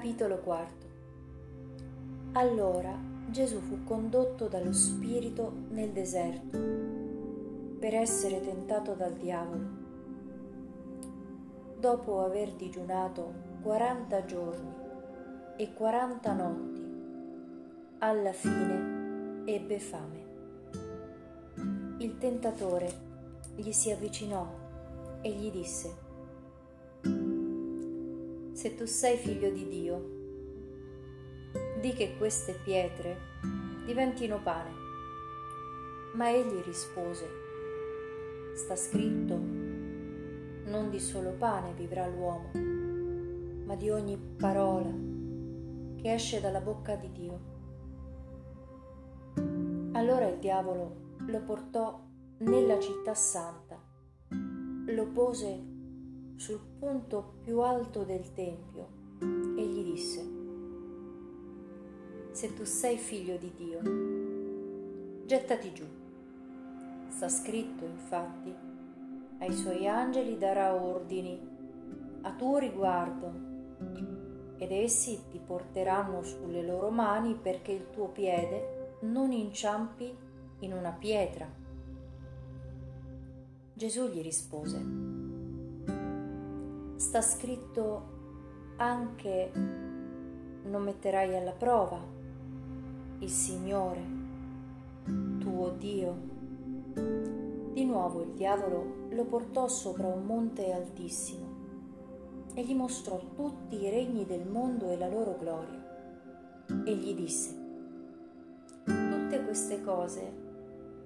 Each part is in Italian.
Capitolo quarto Allora Gesù fu condotto dallo Spirito nel deserto per essere tentato dal diavolo. Dopo aver digiunato quaranta giorni e quaranta notti, alla fine ebbe fame. Il tentatore gli si avvicinò e gli disse, se tu sei figlio di Dio, di che queste pietre diventino pane. Ma egli rispose, sta scritto, non di solo pane vivrà l'uomo, ma di ogni parola che esce dalla bocca di Dio. Allora il diavolo lo portò nella città santa, lo pose sul punto più alto del tempio e gli disse, se tu sei figlio di Dio, gettati giù. Sta scritto infatti, ai suoi angeli darà ordini a tuo riguardo ed essi ti porteranno sulle loro mani perché il tuo piede non inciampi in una pietra. Gesù gli rispose, sta scritto anche non metterai alla prova il Signore, tuo Dio. Di nuovo il diavolo lo portò sopra un monte altissimo e gli mostrò tutti i regni del mondo e la loro gloria. E gli disse, tutte queste cose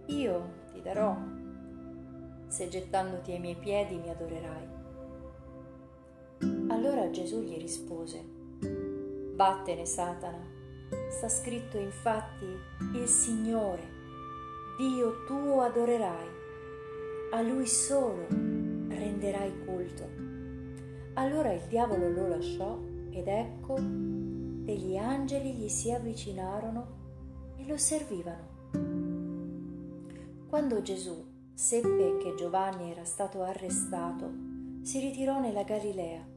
io ti darò, se gettandoti ai miei piedi mi adorerai. Allora Gesù gli rispose, Vattene Satana, sta scritto infatti, il Signore, Dio tuo adorerai, a Lui solo renderai culto. Allora il diavolo lo lasciò ed ecco, degli angeli gli si avvicinarono e lo servivano. Quando Gesù seppe che Giovanni era stato arrestato, si ritirò nella Galilea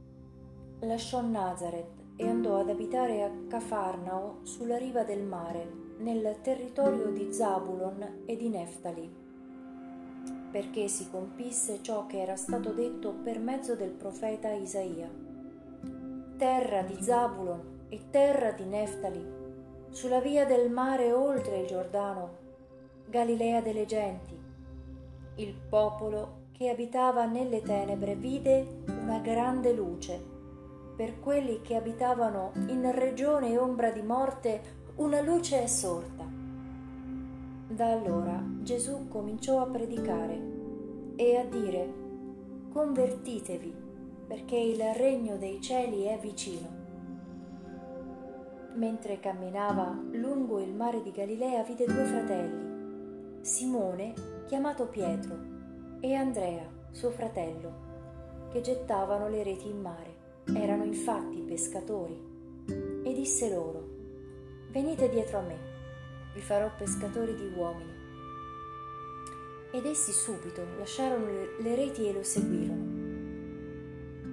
lasciò Nazareth e andò ad abitare a Cafarnao sulla riva del mare, nel territorio di Zabulon e di Neftali, perché si compisse ciò che era stato detto per mezzo del profeta Isaia. Terra di Zabulon e terra di Neftali, sulla via del mare oltre il Giordano, Galilea delle genti. Il popolo che abitava nelle tenebre vide una grande luce per quelli che abitavano in regione ombra di morte, una luce è sorta. Da allora Gesù cominciò a predicare e a dire, convertitevi, perché il regno dei cieli è vicino. Mentre camminava lungo il mare di Galilea vide due fratelli, Simone, chiamato Pietro, e Andrea, suo fratello, che gettavano le reti in mare erano infatti pescatori e disse loro, venite dietro a me, vi farò pescatori di uomini. Ed essi subito lasciarono le reti e lo seguirono.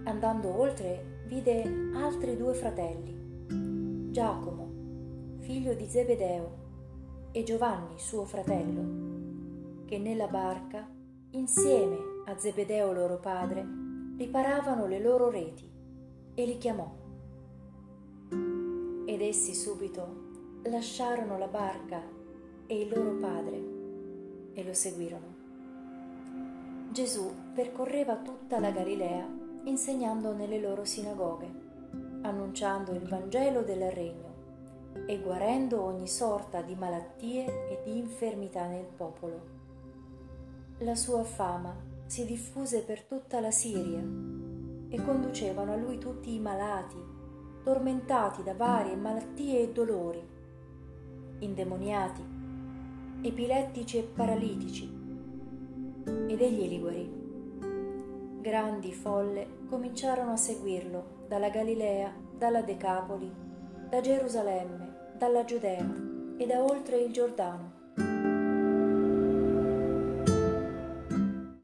Andando oltre, vide altri due fratelli, Giacomo, figlio di Zebedeo, e Giovanni, suo fratello, che nella barca, insieme a Zebedeo loro padre, riparavano le loro reti e li chiamò. Ed essi subito lasciarono la barca e il loro padre e lo seguirono. Gesù percorreva tutta la Galilea insegnando nelle loro sinagoghe, annunciando il Vangelo del Regno e guarendo ogni sorta di malattie e di infermità nel popolo. La sua fama si diffuse per tutta la Siria e conducevano a lui tutti i malati, tormentati da varie malattie e dolori, indemoniati, epilettici e paralitici, ed egli li guarì. Grandi folle cominciarono a seguirlo dalla Galilea, dalla Decapoli, da Gerusalemme, dalla Giudea e da oltre il Giordano